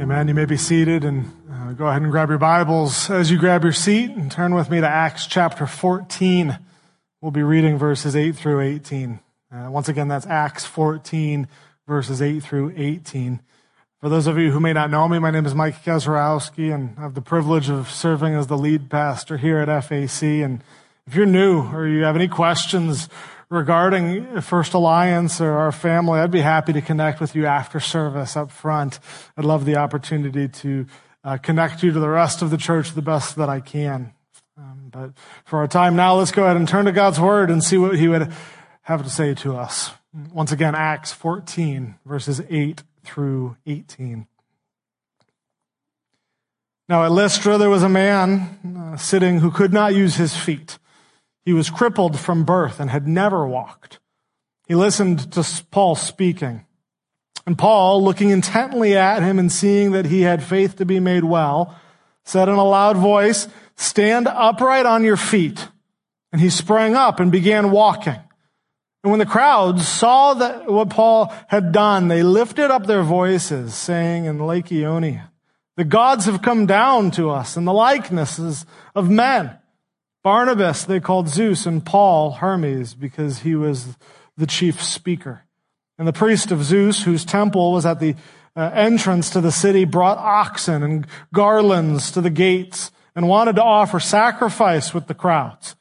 Amen. You may be seated and uh, go ahead and grab your Bibles as you grab your seat and turn with me to Acts chapter 14. We'll be reading verses 8 through 18. Uh, once again, that's Acts 14, verses 8 through 18. For those of you who may not know me, my name is Mike Kezrowski, and I have the privilege of serving as the lead pastor here at FAC. And if you're new or you have any questions regarding First Alliance or our family, I'd be happy to connect with you after service up front. I'd love the opportunity to uh, connect you to the rest of the church the best that I can. Um, but for our time now, let's go ahead and turn to God's Word and see what He would have to say to us. Once again, Acts 14, verses 8 through 18. Now at Lystra, there was a man uh, sitting who could not use his feet. He was crippled from birth and had never walked. He listened to Paul speaking. And Paul, looking intently at him and seeing that he had faith to be made well, said in a loud voice, stand upright on your feet. And he sprang up and began walking. And when the crowds saw that what Paul had done, they lifted up their voices, saying in Lycaonia, the gods have come down to us in the likenesses of men. Barnabas they called Zeus and Paul Hermes because he was the chief speaker. And the priest of Zeus, whose temple was at the uh, entrance to the city, brought oxen and garlands to the gates and wanted to offer sacrifice with the crowds.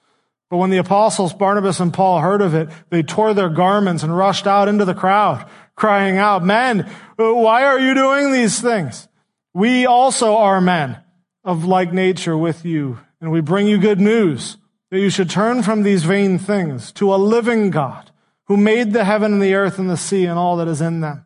But when the apostles Barnabas and Paul heard of it, they tore their garments and rushed out into the crowd, crying out, Men, why are you doing these things? We also are men of like nature with you and we bring you good news that you should turn from these vain things to a living God who made the heaven and the earth and the sea and all that is in them.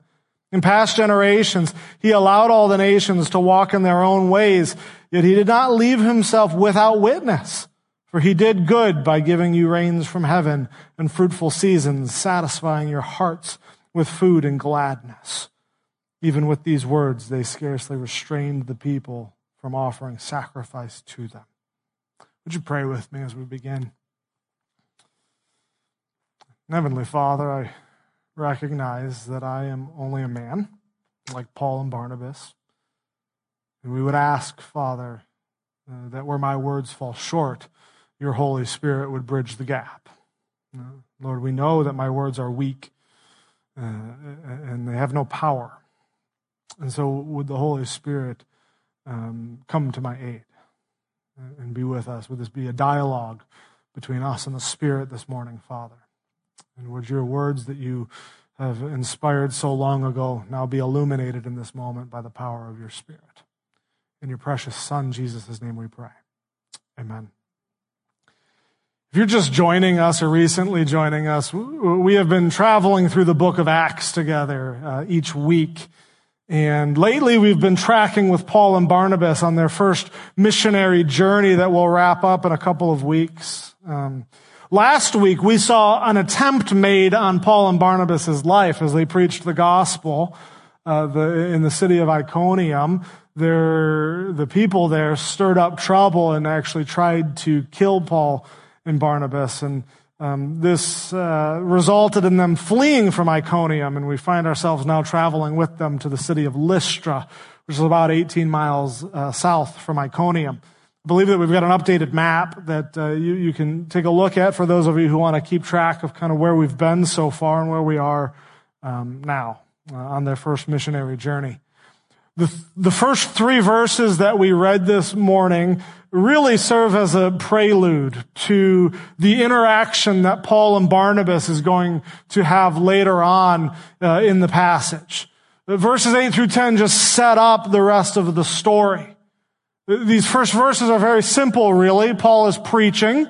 In past generations, he allowed all the nations to walk in their own ways, yet he did not leave himself without witness. For he did good by giving you rains from heaven and fruitful seasons, satisfying your hearts with food and gladness. Even with these words, they scarcely restrained the people from offering sacrifice to them. Would you pray with me as we begin? Heavenly Father, I recognize that I am only a man, like Paul and Barnabas. And we would ask, Father, uh, that where my words fall short, your Holy Spirit would bridge the gap. Uh, Lord, we know that my words are weak uh, and they have no power. And so, would the Holy Spirit um, come to my aid? And be with us. Would this be a dialogue between us and the Spirit this morning, Father? And would your words that you have inspired so long ago now be illuminated in this moment by the power of your Spirit? In your precious Son, Jesus' name we pray. Amen. If you're just joining us or recently joining us, we have been traveling through the book of Acts together uh, each week. And lately we've been tracking with Paul and Barnabas on their first missionary journey that will wrap up in a couple of weeks. Um, last week we saw an attempt made on Paul and Barnabas' life as they preached the gospel uh, the, in the city of Iconium. the people there stirred up trouble and actually tried to kill Paul and Barnabas. And um, this uh, resulted in them fleeing from Iconium, and we find ourselves now traveling with them to the city of Lystra, which is about 18 miles uh, south from Iconium. I believe that we've got an updated map that uh, you, you can take a look at for those of you who want to keep track of kind of where we've been so far and where we are um, now uh, on their first missionary journey. The, the first three verses that we read this morning really serve as a prelude to the interaction that Paul and Barnabas is going to have later on uh, in the passage. Verses 8 through 10 just set up the rest of the story. These first verses are very simple, really. Paul is preaching,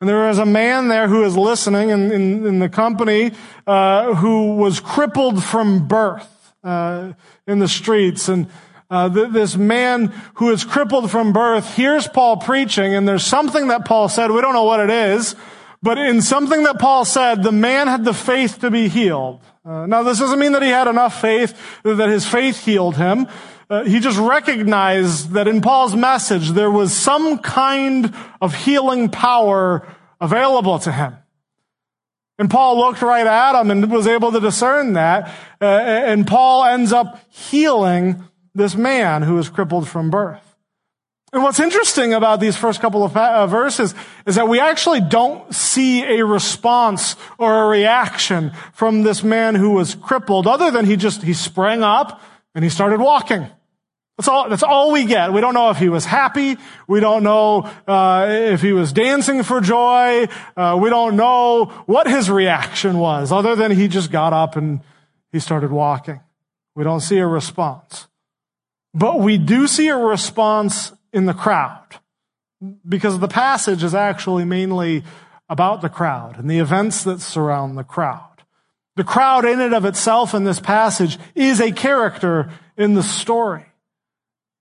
and there is a man there who is listening in, in, in the company uh, who was crippled from birth uh, in the streets. And uh, th- this man who is crippled from birth hears Paul preaching, and there's something that Paul said. We don't know what it is, but in something that Paul said, the man had the faith to be healed. Uh, now, this doesn't mean that he had enough faith that his faith healed him. Uh, he just recognized that in Paul's message there was some kind of healing power available to him. And Paul looked right at him and was able to discern that. Uh, and Paul ends up healing this man who was crippled from birth. And what's interesting about these first couple of uh, verses is that we actually don't see a response or a reaction from this man who was crippled other than he just, he sprang up and he started walking. That's all, that's all we get. We don't know if he was happy. We don't know uh, if he was dancing for joy. Uh, we don't know what his reaction was other than he just got up and he started walking. We don't see a response. But we do see a response in the crowd because the passage is actually mainly about the crowd and the events that surround the crowd. The crowd in and of itself in this passage is a character in the story.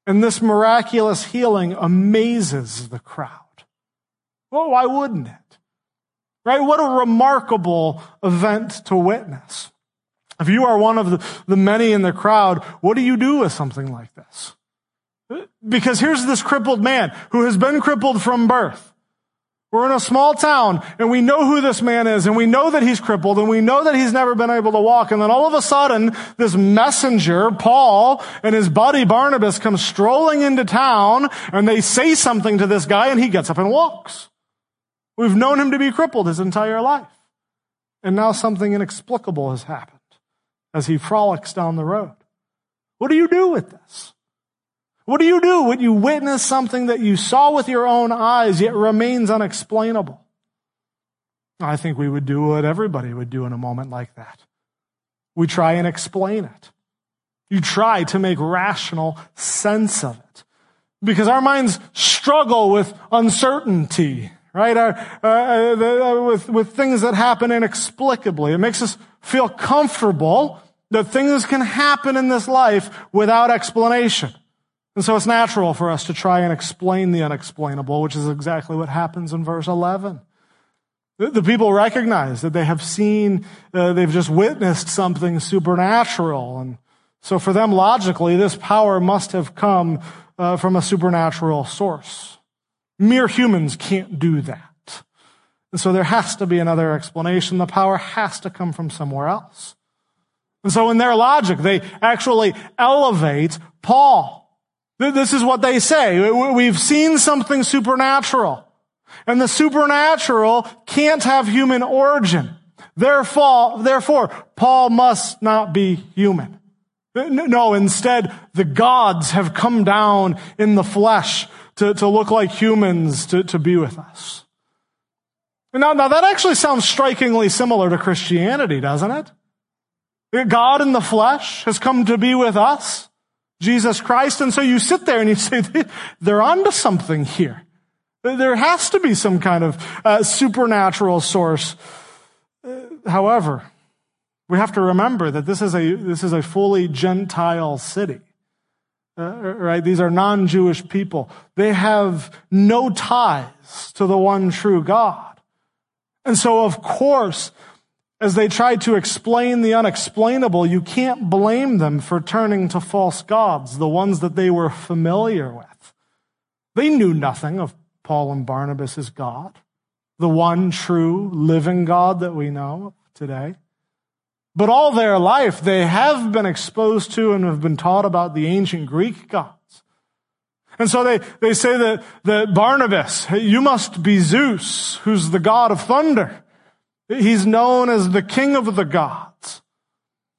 And this miraculous healing amazes the crowd. Well, why wouldn't it? Right? What a remarkable event to witness. If you are one of the, the many in the crowd, what do you do with something like this? Because here's this crippled man who has been crippled from birth. We're in a small town and we know who this man is and we know that he's crippled and we know that he's never been able to walk. And then all of a sudden, this messenger, Paul, and his buddy Barnabas come strolling into town and they say something to this guy and he gets up and walks. We've known him to be crippled his entire life. And now something inexplicable has happened as he frolics down the road. What do you do with this? What do you do when you witness something that you saw with your own eyes yet remains unexplainable? I think we would do what everybody would do in a moment like that. We try and explain it. You try to make rational sense of it. Because our minds struggle with uncertainty, right? Our, uh, uh, with, with things that happen inexplicably. It makes us feel comfortable that things can happen in this life without explanation. And so it's natural for us to try and explain the unexplainable, which is exactly what happens in verse 11. The people recognize that they have seen, uh, they've just witnessed something supernatural. And so for them, logically, this power must have come uh, from a supernatural source. Mere humans can't do that. And so there has to be another explanation. The power has to come from somewhere else. And so in their logic, they actually elevate Paul. This is what they say. We've seen something supernatural. And the supernatural can't have human origin. Therefore, therefore, Paul must not be human. No, instead, the gods have come down in the flesh to, to look like humans to, to be with us. Now, now that actually sounds strikingly similar to Christianity, doesn't it? God in the flesh has come to be with us. Jesus Christ. And so you sit there and you say, they're onto something here. There has to be some kind of uh, supernatural source. Uh, however, we have to remember that this is a, this is a fully Gentile city. Uh, right? These are non-Jewish people. They have no ties to the one true God. And so, of course, as they tried to explain the unexplainable, you can't blame them for turning to false gods, the ones that they were familiar with. They knew nothing of Paul and Barnabas as God, the one true living God that we know today. But all their life, they have been exposed to and have been taught about the ancient Greek gods. And so they, they say that, that Barnabas, you must be Zeus, who's the God of thunder. He's known as the king of the gods.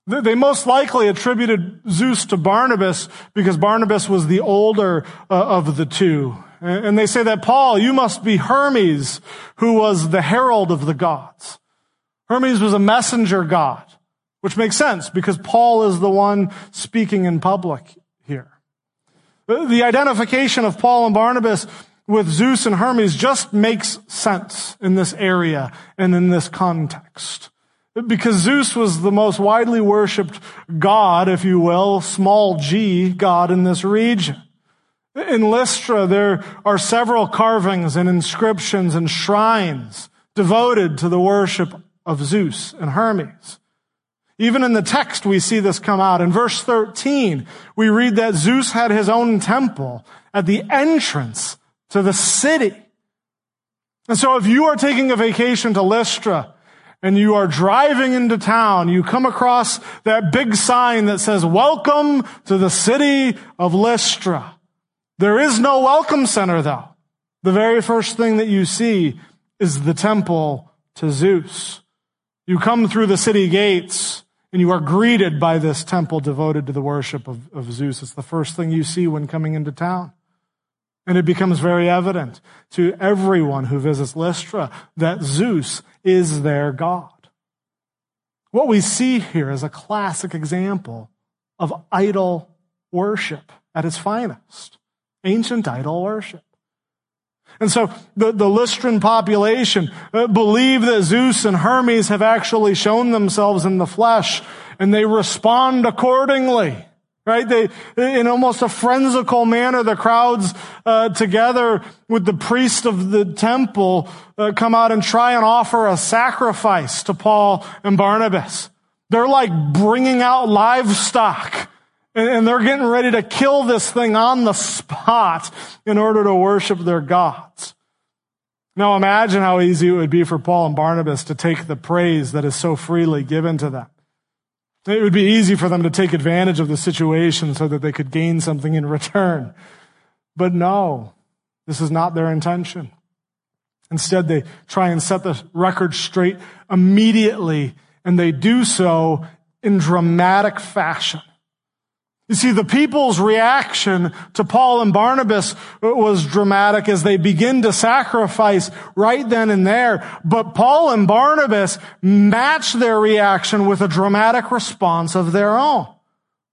They most likely attributed Zeus to Barnabas because Barnabas was the older uh, of the two. And they say that Paul, you must be Hermes, who was the herald of the gods. Hermes was a messenger god, which makes sense because Paul is the one speaking in public here. The identification of Paul and Barnabas with Zeus and Hermes just makes sense in this area and in this context. Because Zeus was the most widely worshiped god, if you will, small g god in this region. In Lystra, there are several carvings and inscriptions and shrines devoted to the worship of Zeus and Hermes. Even in the text, we see this come out. In verse 13, we read that Zeus had his own temple at the entrance to the city. And so if you are taking a vacation to Lystra and you are driving into town, you come across that big sign that says, welcome to the city of Lystra. There is no welcome center though. The very first thing that you see is the temple to Zeus. You come through the city gates and you are greeted by this temple devoted to the worship of, of Zeus. It's the first thing you see when coming into town. And it becomes very evident to everyone who visits Lystra that Zeus is their God. What we see here is a classic example of idol worship at its finest. Ancient idol worship. And so the, the Lystran population uh, believe that Zeus and Hermes have actually shown themselves in the flesh and they respond accordingly. Right? They, in almost a frenzical manner, the crowds uh, together with the priest of the temple uh, come out and try and offer a sacrifice to Paul and Barnabas. They're like bringing out livestock and they're getting ready to kill this thing on the spot in order to worship their gods. Now imagine how easy it would be for Paul and Barnabas to take the praise that is so freely given to them. It would be easy for them to take advantage of the situation so that they could gain something in return. But no, this is not their intention. Instead, they try and set the record straight immediately, and they do so in dramatic fashion. You see, the people's reaction to Paul and Barnabas was dramatic as they begin to sacrifice right then and there. But Paul and Barnabas match their reaction with a dramatic response of their own.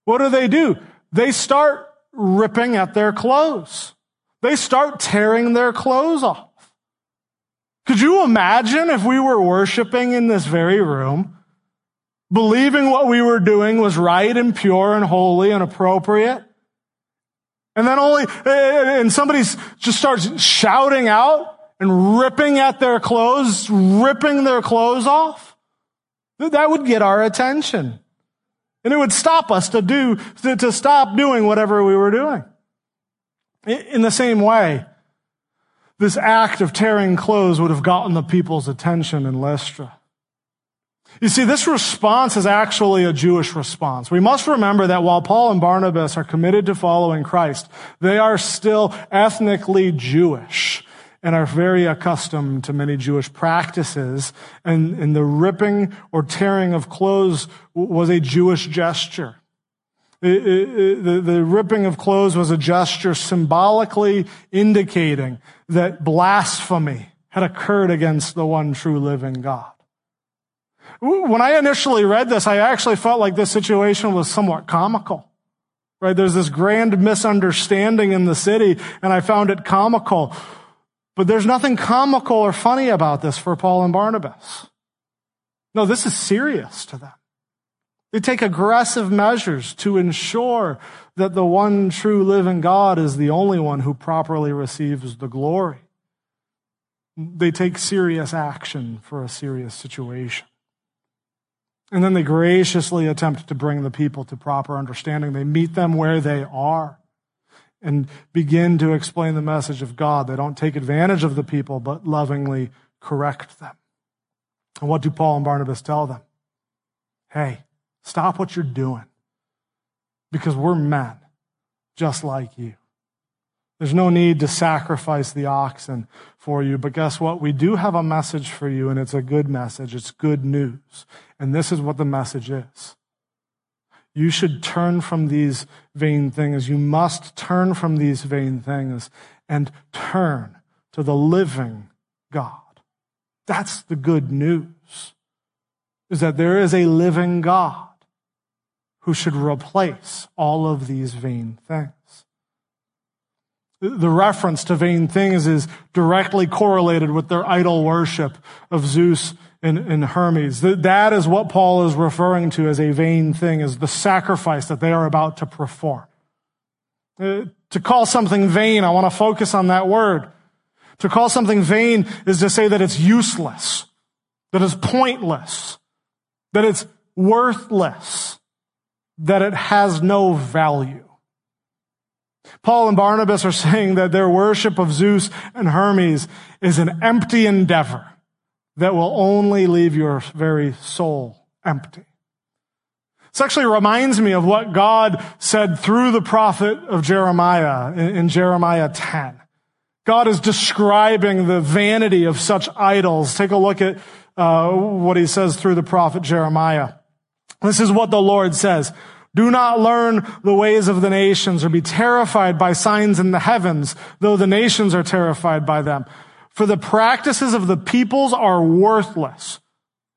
What do they do? They start ripping at their clothes. They start tearing their clothes off. Could you imagine if we were worshiping in this very room believing what we were doing was right and pure and holy and appropriate. And then only, and somebody just starts shouting out and ripping at their clothes, ripping their clothes off. That would get our attention. And it would stop us to do, to, to stop doing whatever we were doing. In the same way, this act of tearing clothes would have gotten the people's attention in Lystra. You see, this response is actually a Jewish response. We must remember that while Paul and Barnabas are committed to following Christ, they are still ethnically Jewish and are very accustomed to many Jewish practices. And, and the ripping or tearing of clothes was a Jewish gesture. It, it, the, the ripping of clothes was a gesture symbolically indicating that blasphemy had occurred against the one true living God. When I initially read this, I actually felt like this situation was somewhat comical. Right? There's this grand misunderstanding in the city, and I found it comical. But there's nothing comical or funny about this for Paul and Barnabas. No, this is serious to them. They take aggressive measures to ensure that the one true living God is the only one who properly receives the glory. They take serious action for a serious situation. And then they graciously attempt to bring the people to proper understanding. They meet them where they are and begin to explain the message of God. They don't take advantage of the people, but lovingly correct them. And what do Paul and Barnabas tell them? Hey, stop what you're doing because we're men just like you. There's no need to sacrifice the oxen for you. But guess what? We do have a message for you, and it's a good message. It's good news. And this is what the message is. You should turn from these vain things. You must turn from these vain things and turn to the living God. That's the good news, is that there is a living God who should replace all of these vain things. The reference to vain things is directly correlated with their idol worship of Zeus and, and Hermes. That is what Paul is referring to as a vain thing, is the sacrifice that they are about to perform. Uh, to call something vain, I want to focus on that word. To call something vain is to say that it's useless, that it's pointless, that it's worthless, that it has no value. Paul and Barnabas are saying that their worship of Zeus and Hermes is an empty endeavor, that will only leave your very soul empty. This actually reminds me of what God said through the prophet of Jeremiah in, Jeremiah 10. God is describing the vanity of such idols. Take a look at uh, what he says through the prophet Jeremiah. This is what the Lord says. Do not learn the ways of the nations or be terrified by signs in the heavens, though the nations are terrified by them. For the practices of the peoples are worthless.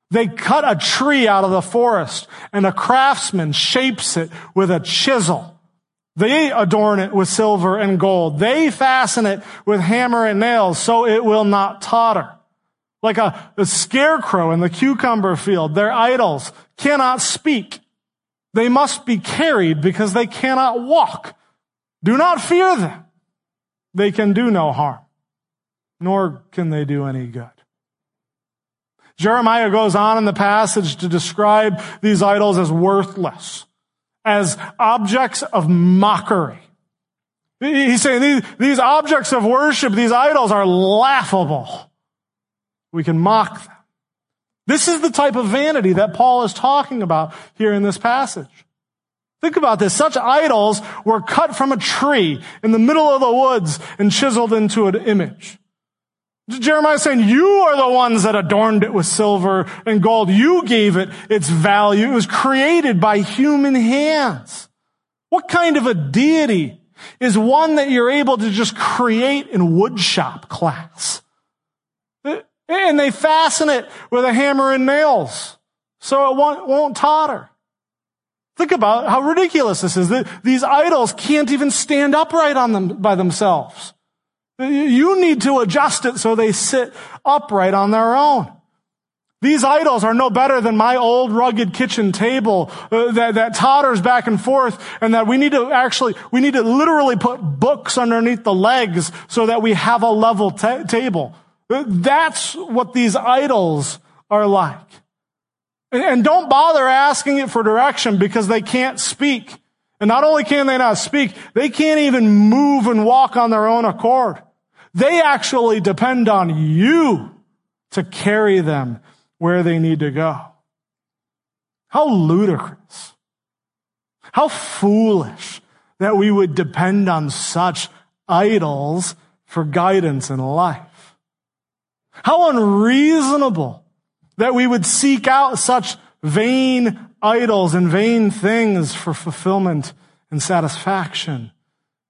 They cut a tree out of the forest and a craftsman shapes it with a chisel. They adorn it with silver and gold. They fasten it with hammer and nails so it will not totter. Like a, a scarecrow in the cucumber field, their idols cannot speak. They must be carried because they cannot walk. Do not fear them. They can do no harm, nor can they do any good. Jeremiah goes on in the passage to describe these idols as worthless, as objects of mockery. He's saying these, these objects of worship, these idols are laughable. We can mock them. This is the type of vanity that Paul is talking about here in this passage. Think about this. Such idols were cut from a tree in the middle of the woods and chiseled into an image. Jeremiah is saying, you are the ones that adorned it with silver and gold. You gave it its value. It was created by human hands. What kind of a deity is one that you're able to just create in woodshop class? And they fasten it with a hammer and nails so it won't, won't totter. Think about how ridiculous this is. These idols can't even stand upright on them by themselves. You need to adjust it so they sit upright on their own. These idols are no better than my old rugged kitchen table uh, that, that totters back and forth and that we need to actually, we need to literally put books underneath the legs so that we have a level t- table. That's what these idols are like. And don't bother asking it for direction because they can't speak. And not only can they not speak, they can't even move and walk on their own accord. They actually depend on you to carry them where they need to go. How ludicrous. How foolish that we would depend on such idols for guidance in life. How unreasonable that we would seek out such vain idols and vain things for fulfillment and satisfaction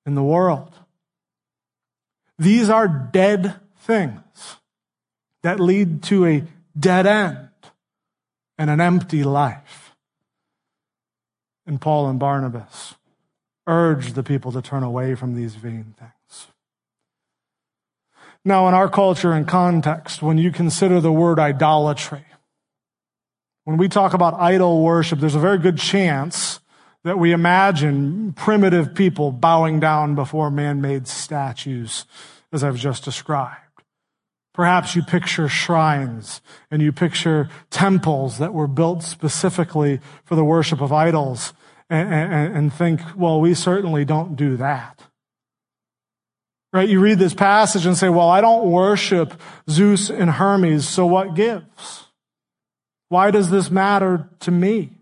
in the world. These are dead things that lead to a dead end and an empty life. And Paul and Barnabas urge the people to turn away from these vain things. Now, in our culture and context, when you consider the word idolatry, when we talk about idol worship, there's a very good chance that we imagine primitive people bowing down before man-made statues, as I've just described. Perhaps you picture shrines and you picture temples that were built specifically for the worship of idols and, and, and think, well, we certainly don't do that. Right? You read this passage and say, well, I don't worship Zeus and Hermes, so what gives? Why does this matter to me?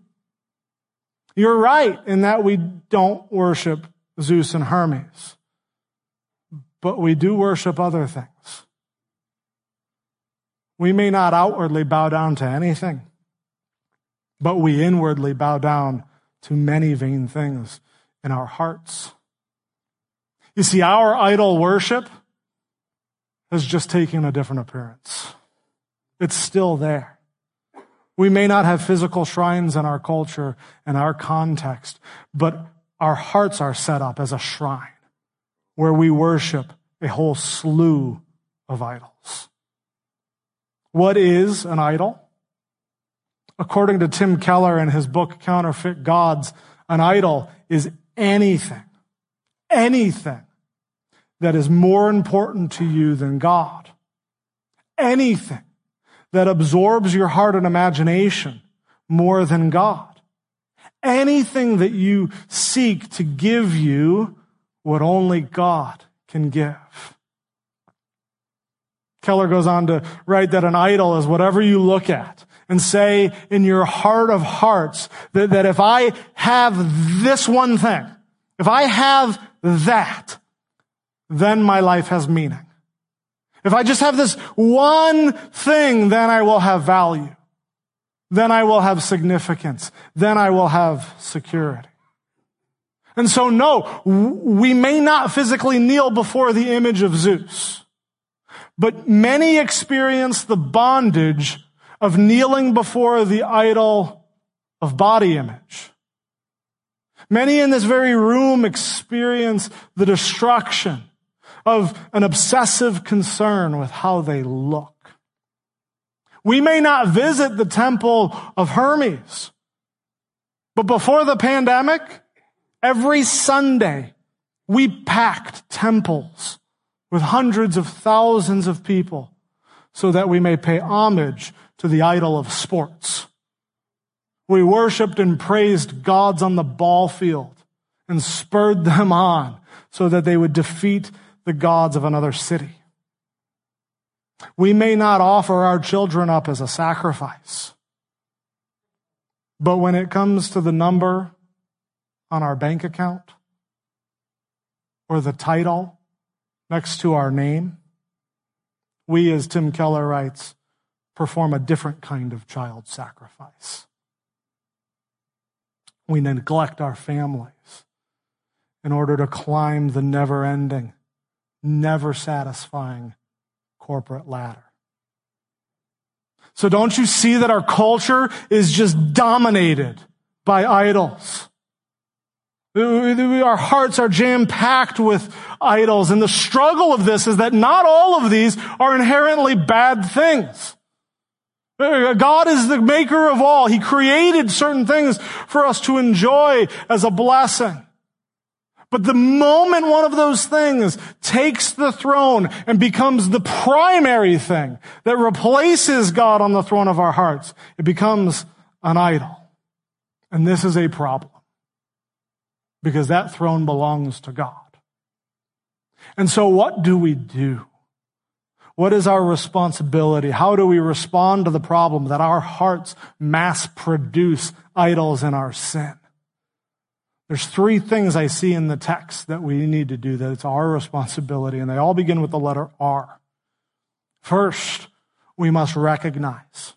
You're right in that we don't worship Zeus and Hermes, but we do worship other things. We may not outwardly bow down to anything, but we inwardly bow down to many vain things in our hearts. You see, our idol worship has just taken a different appearance. It's still there. We may not have physical shrines in our culture and our context, but our hearts are set up as a shrine where we worship a whole slew of idols. What is an idol? According to Tim Keller in his book Counterfeit Gods, an idol is anything, anything that is more important to you than God. Anything that absorbs your heart and imagination more than God. Anything that you seek to give you what only God can give. Keller goes on to write that an idol is whatever you look at and say in your heart of hearts that, that if I have this one thing, if I have that, then my life has meaning. If I just have this one thing, then I will have value. Then I will have significance. Then I will have security. And so no, we may not physically kneel before the image of Zeus, but many experience the bondage of kneeling before the idol of body image. Many in this very room experience the destruction of an obsessive concern with how they look. We may not visit the temple of Hermes, but before the pandemic, every Sunday, we packed temples with hundreds of thousands of people so that we may pay homage to the idol of sports. We worshiped and praised gods on the ball field and spurred them on so that they would defeat the gods of another city. We may not offer our children up as a sacrifice, but when it comes to the number on our bank account or the title next to our name, we, as Tim Keller writes, perform a different kind of child sacrifice. We neglect our families in order to climb the never ending never satisfying corporate ladder. So don't you see that our culture is just dominated by idols? Our hearts are jam packed with idols. And the struggle of this is that not all of these are inherently bad things. God is the maker of all. He created certain things for us to enjoy as a blessing. But the moment one of those things takes the throne and becomes the primary thing that replaces God on the throne of our hearts, it becomes an idol. And this is a problem because that throne belongs to God. And so what do we do? What is our responsibility? How do we respond to the problem that our hearts mass produce idols in our sin? There's three things I see in the text that we need to do that it's our responsibility, and they all begin with the letter R. First, we must recognize.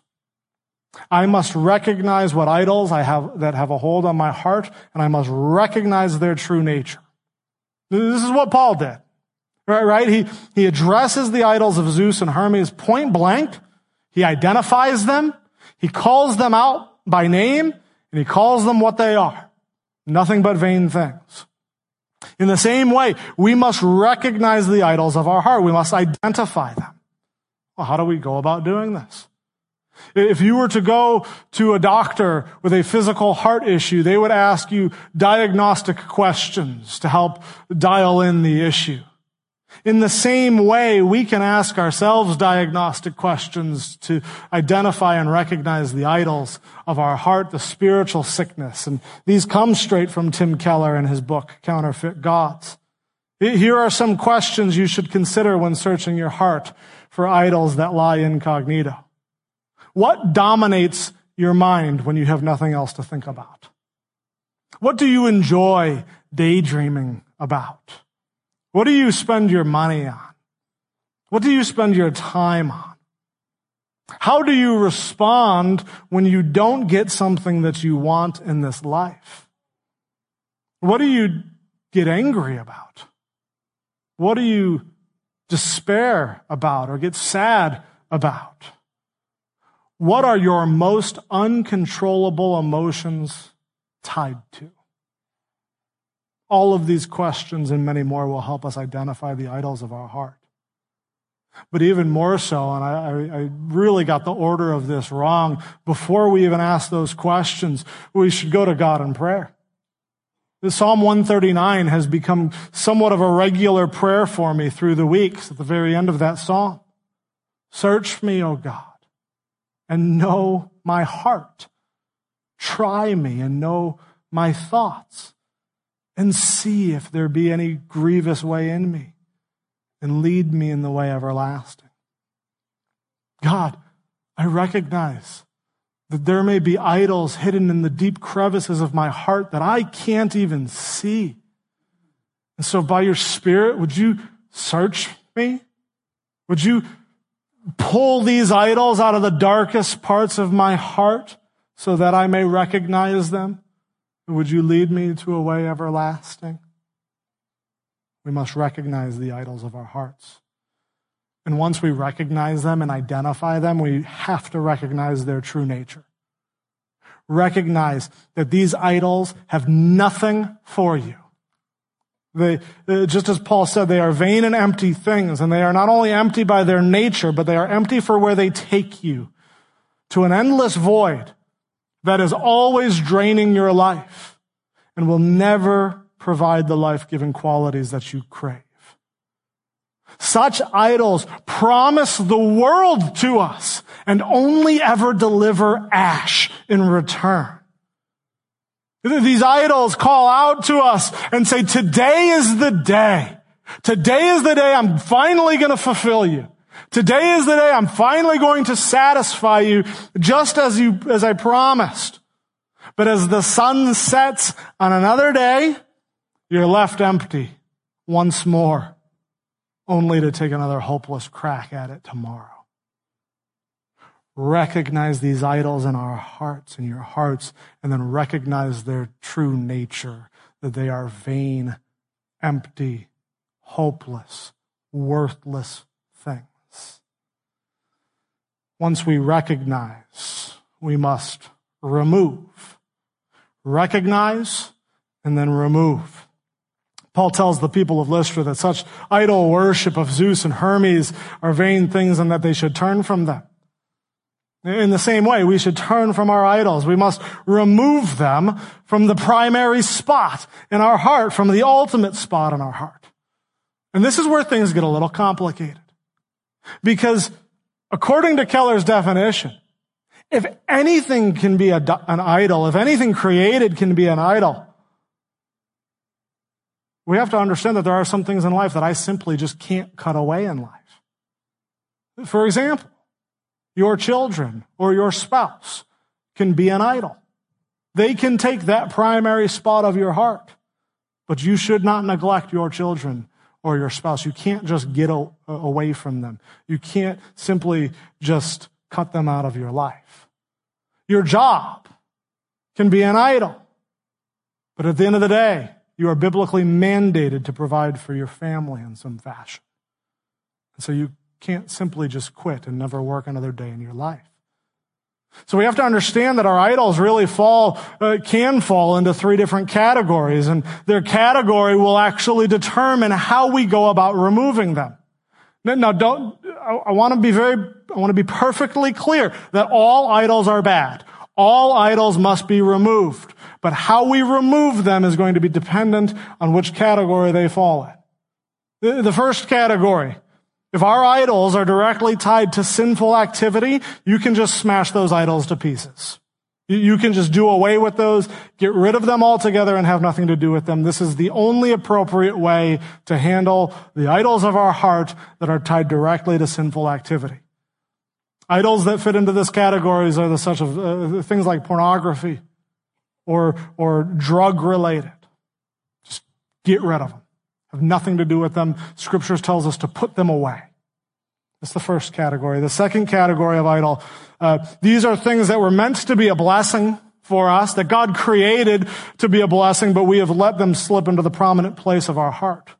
I must recognize what idols I have that have a hold on my heart, and I must recognize their true nature. This is what Paul did. Right, right? He, he addresses the idols of Zeus and Hermes point blank. He identifies them. He calls them out by name, and he calls them what they are. Nothing but vain things. In the same way, we must recognize the idols of our heart. We must identify them. Well, how do we go about doing this? If you were to go to a doctor with a physical heart issue, they would ask you diagnostic questions to help dial in the issue. In the same way, we can ask ourselves diagnostic questions to identify and recognize the idols of our heart, the spiritual sickness. And these come straight from Tim Keller in his book, Counterfeit Gods. Here are some questions you should consider when searching your heart for idols that lie incognito. What dominates your mind when you have nothing else to think about? What do you enjoy daydreaming about? What do you spend your money on? What do you spend your time on? How do you respond when you don't get something that you want in this life? What do you get angry about? What do you despair about or get sad about? What are your most uncontrollable emotions tied to? All of these questions and many more will help us identify the idols of our heart. But even more so, and I, I, really got the order of this wrong, before we even ask those questions, we should go to God in prayer. The Psalm 139 has become somewhat of a regular prayer for me through the weeks at the very end of that psalm. Search me, O God, and know my heart. Try me and know my thoughts and see if there be any grievous way in me and lead me in the way everlasting. God, I recognize that there may be idols hidden in the deep crevices of my heart that I can't even see. And so by your spirit, would you search me? Would you pull these idols out of the darkest parts of my heart so that I may recognize them? Would you lead me to a way everlasting? We must recognize the idols of our hearts. And once we recognize them and identify them, we have to recognize their true nature. Recognize that these idols have nothing for you. They, uh, just as Paul said, they are vain and empty things, and they are not only empty by their nature, but they are empty for where they take you to an endless void that is always draining your life and will never provide the life giving qualities that you crave. Such idols promise the world to us and only ever deliver ash in return. These idols call out to us and say, today is the day. Today is the day I'm finally going to fulfill you. Today is the day I'm finally going to satisfy you just as you, as I promised. But as the sun sets on another day, you're left empty once more, only to take another hopeless crack at it tomorrow. Recognize these idols in our hearts, in your hearts, and then recognize their true nature, that they are vain, empty, hopeless, worthless. Once we recognize, we must remove. Recognize and then remove. Paul tells the people of Lystra that such idol worship of Zeus and Hermes are vain things and that they should turn from them. In the same way, we should turn from our idols. We must remove them from the primary spot in our heart, from the ultimate spot in our heart. And this is where things get a little complicated. Because according to Keller's definition, if anything can be a, an idol, if anything created can be an idol, we have to understand that there are some things in life that I simply just can't cut away in life. For example, your children or your spouse can be an idol. They can take that primary spot of your heart, but you should not neglect your children or your spouse. You can't just get away from them. You can't simply just cut them out of your life. Your job can be an idol, but at the end of the day, you are biblically mandated to provide for your family in some fashion. And so you can't simply just quit and never work another day in your life. So we have to understand that our idols really fall, uh, can fall into three different categories, and their category will actually determine how we go about removing them. Now, don't, I, I want to be very, I want to be perfectly clear that all idols are bad. All idols must be removed. But how we remove them is going to be dependent on which category they fall in. The first category, if our idols are directly tied to sinful activity, you can just smash those idols to pieces. You can just do away with those, get rid of them altogether and have nothing to do with them. This is the only appropriate way to handle the idols of our heart that are tied directly to sinful activity. Idols that fit into this categories are the such of uh, things like pornography or, or drug related. Just get rid of them. Have nothing to do with them. Scriptures tells us to put them away. That's the first category. The second category of idol, uh, these are things that were meant to be a blessing for us, that God created to be a blessing, but we have let them slip into the prominent place of our heart.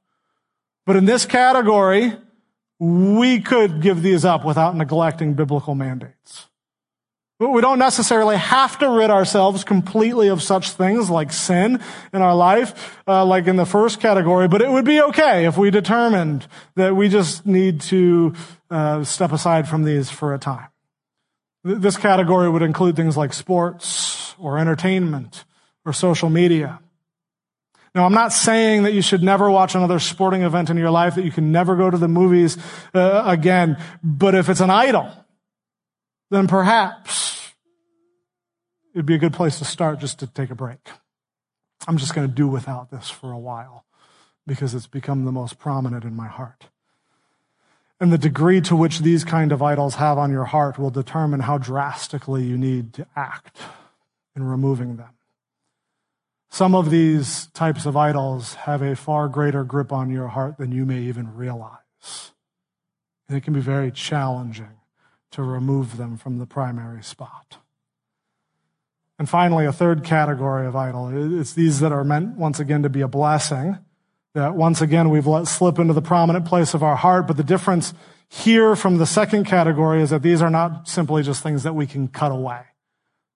But in this category, we could give these up without neglecting biblical mandates. But we don't necessarily have to rid ourselves completely of such things like sin in our life, uh, like in the first category, but it would be okay if we determined that we just need to uh, step aside from these for a time. This category would include things like sports or entertainment or social media. Now, I'm not saying that you should never watch another sporting event in your life, that you can never go to the movies uh, again. But if it's an idol, then perhaps it'd be a good place to start just to take a break. I'm just going to do without this for a while because it's become the most prominent in my heart. And the degree to which these kind of idols have on your heart will determine how drastically you need to act in removing them. Some of these types of idols have a far greater grip on your heart than you may even realize. And it can be very challenging to remove them from the primary spot. And finally, a third category of idol. It's these that are meant once again to be a blessing that once again we've let slip into the prominent place of our heart. But the difference here from the second category is that these are not simply just things that we can cut away.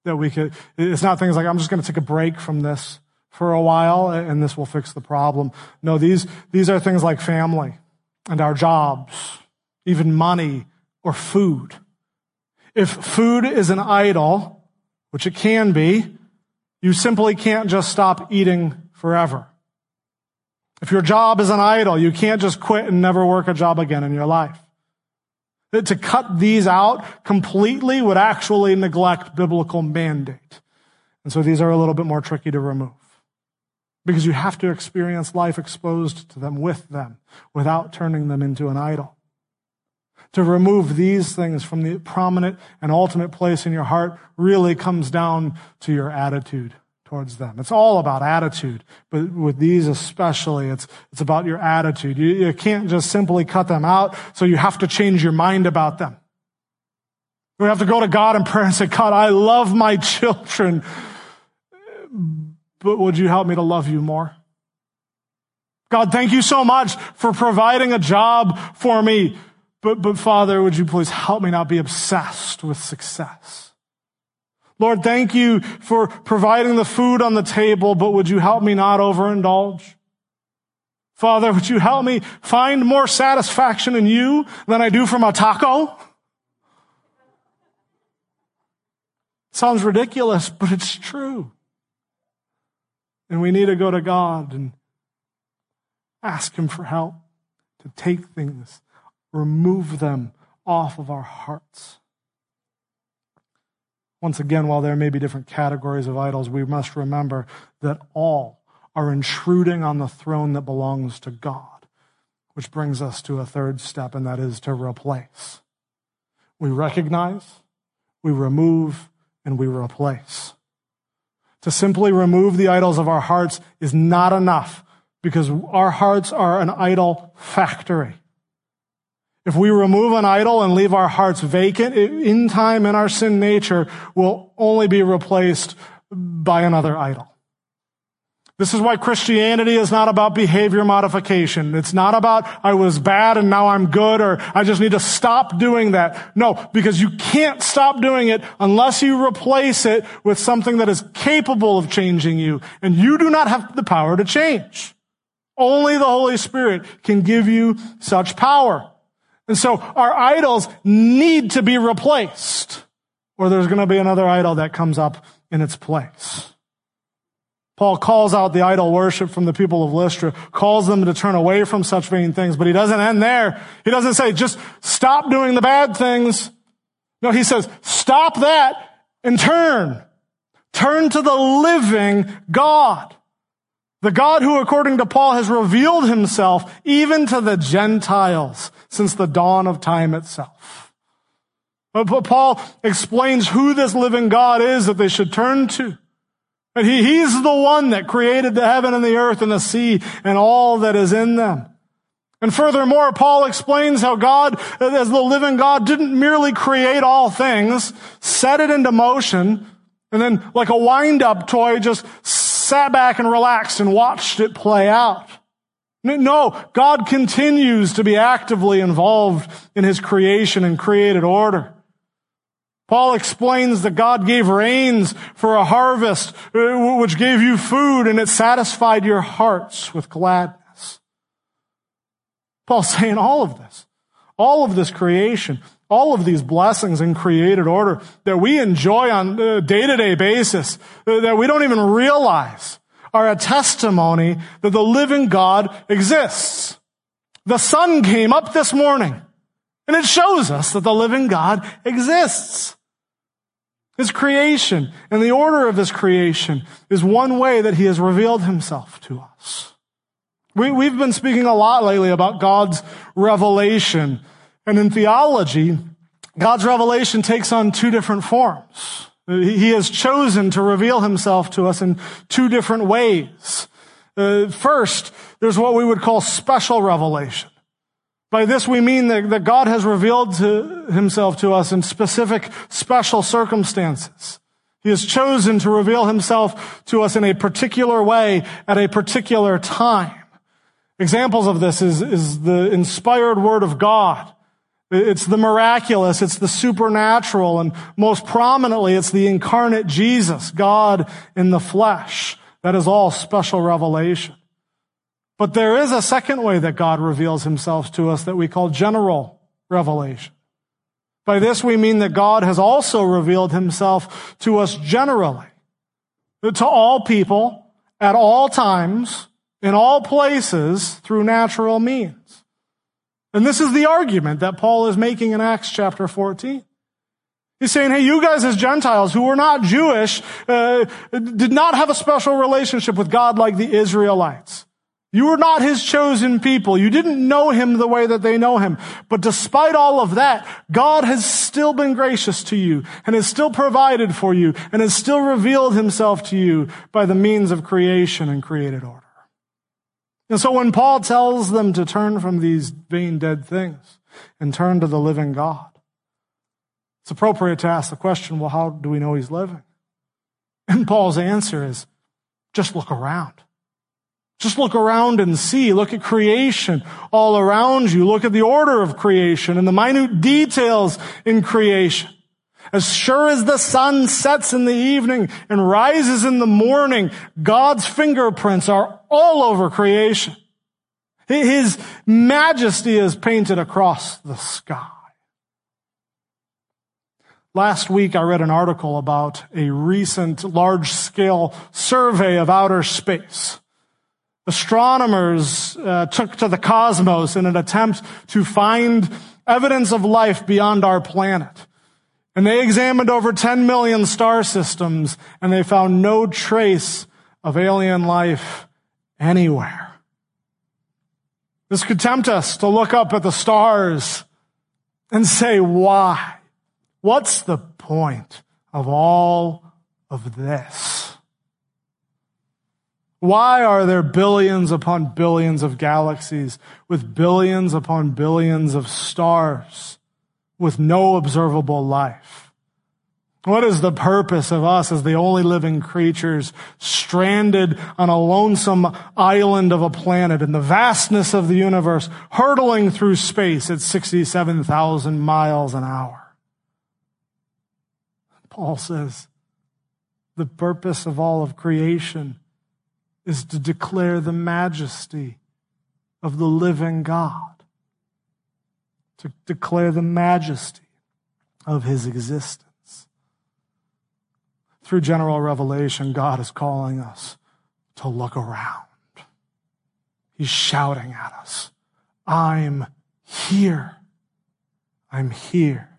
That we could, it's not things like, I'm just going to take a break from this for a while and this will fix the problem. No, these, these are things like family and our jobs, even money or food. If food is an idol, which it can be, you simply can't just stop eating forever. If your job is an idol, you can't just quit and never work a job again in your life. To cut these out completely would actually neglect biblical mandate. And so these are a little bit more tricky to remove. Because you have to experience life exposed to them with them without turning them into an idol. To remove these things from the prominent and ultimate place in your heart really comes down to your attitude towards them. It's all about attitude, but with these especially, it's, it's about your attitude. You, you can't just simply cut them out, so you have to change your mind about them. We have to go to God in prayer and say, God, I love my children, but would you help me to love you more? God, thank you so much for providing a job for me. But, but Father, would you please help me not be obsessed with success? Lord, thank you for providing the food on the table, but would you help me not overindulge? Father, would you help me find more satisfaction in you than I do from a taco? Sounds ridiculous, but it's true. And we need to go to God and ask Him for help to take things, remove them off of our hearts. Once again, while there may be different categories of idols, we must remember that all are intruding on the throne that belongs to God, which brings us to a third step, and that is to replace. We recognize, we remove, and we replace. To simply remove the idols of our hearts is not enough because our hearts are an idol factory. If we remove an idol and leave our hearts vacant, in time in our sin nature will only be replaced by another idol. This is why Christianity is not about behavior modification. It's not about I was bad and now I'm good or I just need to stop doing that. No, because you can't stop doing it unless you replace it with something that is capable of changing you. And you do not have the power to change. Only the Holy Spirit can give you such power. And so our idols need to be replaced or there's going to be another idol that comes up in its place. Paul calls out the idol worship from the people of Lystra, calls them to turn away from such vain things, but he doesn't end there. He doesn't say, just stop doing the bad things. No, he says, stop that and turn. Turn to the living God. The God who, according to Paul, has revealed himself even to the Gentiles since the dawn of time itself. But Paul explains who this living God is that they should turn to. And he, he's the one that created the heaven and the earth and the sea and all that is in them. And furthermore, Paul explains how God, as the living God, didn't merely create all things, set it into motion, and then like a wind-up toy, just sat back and relaxed and watched it play out. No, God continues to be actively involved in his creation and created order. Paul explains that God gave rains for a harvest, uh, which gave you food and it satisfied your hearts with gladness. Paul's saying all of this, all of this creation, all of these blessings in created order that we enjoy on a day-to-day basis that we don't even realize are a testimony that the living God exists. The sun came up this morning and it shows us that the living God exists. His creation and the order of his creation is one way that he has revealed himself to us. We, have been speaking a lot lately about God's revelation And in theology, God's revelation takes on two different forms. He has chosen to reveal himself to us in two different ways. Uh, first, there's what we would call special revelation. By this we mean that, that God has revealed to himself to us in specific, special circumstances. He has chosen to reveal himself to us in a particular way at a particular time. Examples of this is, is the inspired word of God. It's the miraculous, it's the supernatural, and most prominently, it's the incarnate Jesus, God in the flesh. That is all special revelation. But there is a second way that God reveals himself to us that we call general revelation. By this we mean that God has also revealed himself to us generally, to all people, at all times, in all places, through natural means. And this is the argument that Paul is making in Acts chapter 14. He's saying, hey, you guys as Gentiles who were not Jewish, uh, did not have a special relationship with God like the Israelites. You were not his chosen people. You didn't know him the way that they know him. But despite all of that, God has still been gracious to you and has still provided for you and has still revealed himself to you by the means of creation and created order. And so when Paul tells them to turn from these vain dead things and turn to the living God, it's appropriate to ask the question, well, how do we know he's living? And Paul's answer is, just look around. Just look around and see. Look at creation all around you. Look at the order of creation and the minute details in creation. As sure as the sun sets in the evening and rises in the morning, God's fingerprints are all over creation. His majesty is painted across the sky. Last week, I read an article about a recent large scale survey of outer space. Astronomers uh, took to the cosmos in an attempt to find evidence of life beyond our planet. And they examined over 10 million star systems and they found no trace of alien life anywhere. This could tempt us to look up at the stars and say, why? What's the point of all of this? Why are there billions upon billions of galaxies with billions upon billions of stars with no observable life? What is the purpose of us as the only living creatures stranded on a lonesome island of a planet in the vastness of the universe, hurtling through space at 67,000 miles an hour? Paul says, the purpose of all of creation is to declare the majesty of the living God, to declare the majesty of his existence. Through general revelation, God is calling us to look around. He's shouting at us, I'm here. I'm here.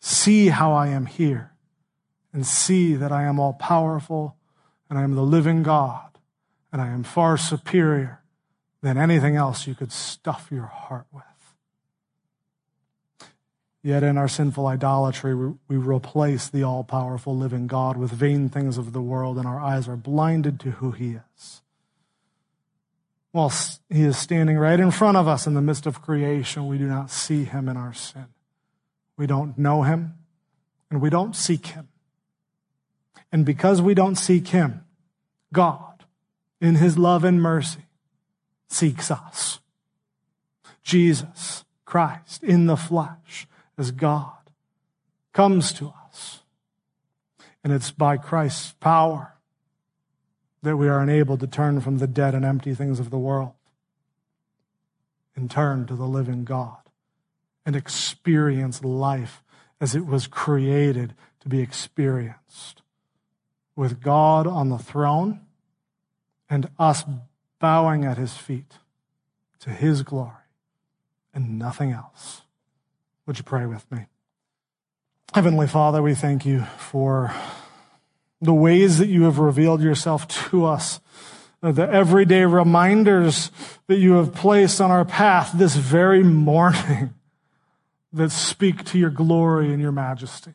See how I am here and see that I am all powerful and I am the living God and I am far superior than anything else you could stuff your heart with. Yet in our sinful idolatry, we replace the all powerful living God with vain things of the world, and our eyes are blinded to who He is. While He is standing right in front of us in the midst of creation, we do not see Him in our sin. We don't know Him, and we don't seek Him. And because we don't seek Him, God, in his love and mercy, seeks us. Jesus Christ in the flesh as God comes to us. And it's by Christ's power that we are enabled to turn from the dead and empty things of the world and turn to the living God and experience life as it was created to be experienced with God on the throne and us bowing at his feet to his glory and nothing else. Would you pray with me? Heavenly Father, we thank you for the ways that you have revealed yourself to us, the everyday reminders that you have placed on our path this very morning that speak to your glory and your majesty.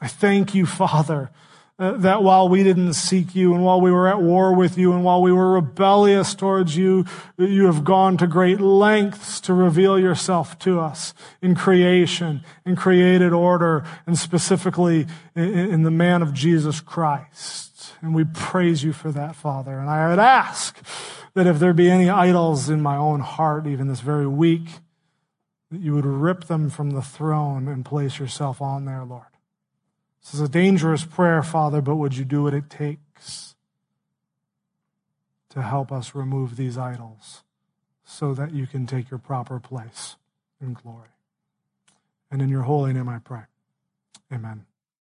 I thank you, Father, uh, that while we didn't seek you and while we were at war with you and while we were rebellious towards you, you have gone to great lengths to reveal yourself to us in creation, in created order, and specifically in, in the man of Jesus Christ. And we praise you for that, Father. And I would ask that if there be any idols in my own heart, even this very week, that you would rip them from the throne and place yourself on there, Lord. This is a dangerous prayer, Father, but would you do what it takes to help us remove these idols so that you can take your proper place in glory? And in your holy name I pray. Amen.